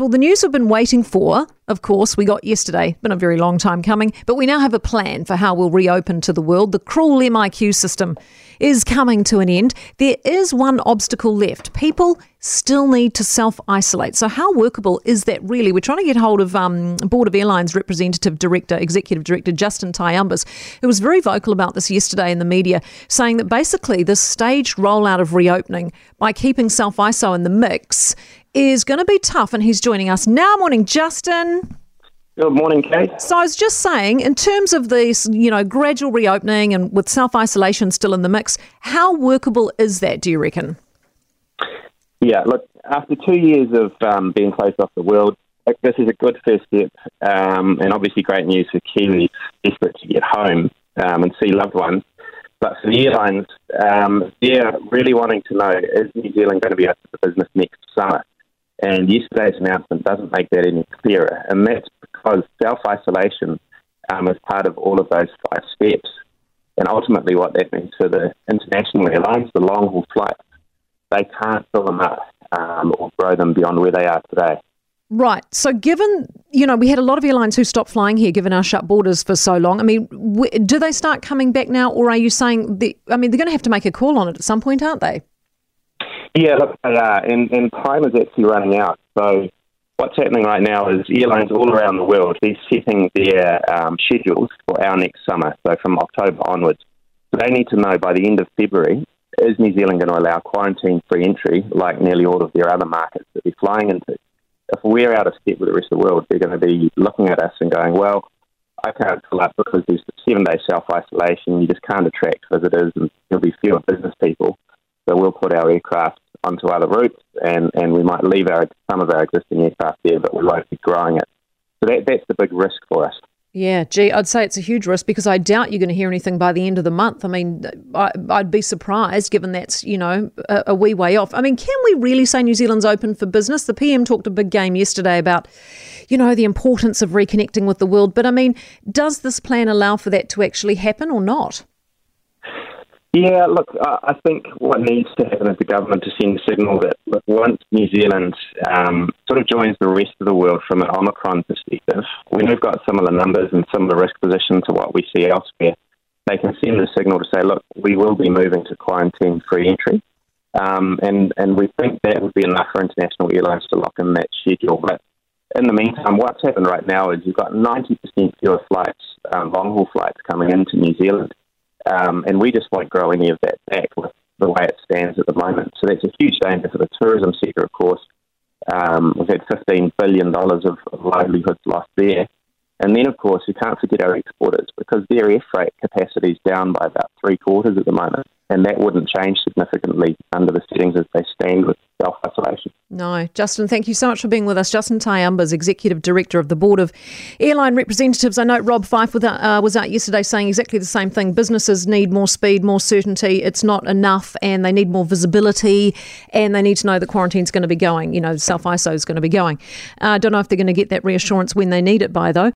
Well, the news we've been waiting for, of course, we got yesterday, been a very long time coming, but we now have a plan for how we'll reopen to the world. The cruel MIQ system is coming to an end. There is one obstacle left. People still need to self isolate. So, how workable is that really? We're trying to get hold of um, Board of Airlines Representative Director, Executive Director Justin Tighe Umbers, who was very vocal about this yesterday in the media, saying that basically this staged rollout of reopening by keeping self iso in the mix is going to be tough. And he's joining us now. Morning, Justin. Good morning, Kate. So I was just saying, in terms of this, you know, gradual reopening and with self isolation still in the mix, how workable is that? Do you reckon? Yeah, look, after two years of um, being closed off the world, this is a good first step, um, and obviously great news for Kiwis desperate to get home um, and see loved ones. But for the airlines, um, they're really wanting to know: is New Zealand going to be open for business next summer? And yesterday's announcement doesn't make that any clearer, and that's because self isolation um, is part of all of those five steps. And ultimately, what that means for the international airlines, the long haul flights, they can't fill them up um, or grow them beyond where they are today. Right. So, given, you know, we had a lot of airlines who stopped flying here given our shut borders for so long. I mean, do they start coming back now, or are you saying, the, I mean, they're going to have to make a call on it at some point, aren't they? Yeah, look, they are. And, and time is actually running out. So, what's happening right now is airlines all around the world, they're setting their um, schedules for our next summer, so from October onwards. So they need to know by the end of February, is New Zealand going to allow quarantine free entry like nearly all of their other markets that they're flying into? If we're out of step with the rest of the world, they're going to be looking at us and going, well, I can't fill up because there's seven day self isolation. You just can't attract visitors and there'll be fewer business people. So we'll put our aircraft onto other routes, and, and we might leave our, some of our existing aircraft there, but we won't be growing it. So that, that's the big risk for us. Yeah, gee, I'd say it's a huge risk because I doubt you're going to hear anything by the end of the month. I mean, I, would be surprised given that's, you know, a, a, wee way off. I mean, can we really say New Zealand's open for business? The PM talked a big game yesterday about, you know, the importance of reconnecting with the world. But I mean, does this plan allow for that to actually happen or not? Yeah, look, I think what needs to happen is the government to send a signal that look, once New Zealand um, sort of joins the rest of the world from an Omicron perspective, when we've got similar numbers and similar risk position to what we see elsewhere, they can send a signal to say, look, we will be moving to quarantine free entry. Um, and, and we think that would be enough for international airlines to lock in that schedule. But in the meantime, what's happened right now is you've got 90% fewer flights, um, long haul flights coming into New Zealand. Um, and we just won't grow any of that back with the way it stands at the moment. So that's a huge danger for the tourism sector, of course. Um, we've had $15 billion of, of livelihoods lost there. And then, of course, you can't forget our exporters because their air freight capacity is down by about three quarters at the moment and that wouldn't change significantly under the settings as they stand with self isolation. No. Justin, thank you so much for being with us. Justin Tighe Umbers, Executive Director of the Board of Airline Representatives. I know Rob Fyfe was out, uh, was out yesterday saying exactly the same thing. Businesses need more speed, more certainty. It's not enough, and they need more visibility, and they need to know that quarantine's going to be going. You know, self ISO is going to be going. I uh, don't know if they're going to get that reassurance when they need it by, though.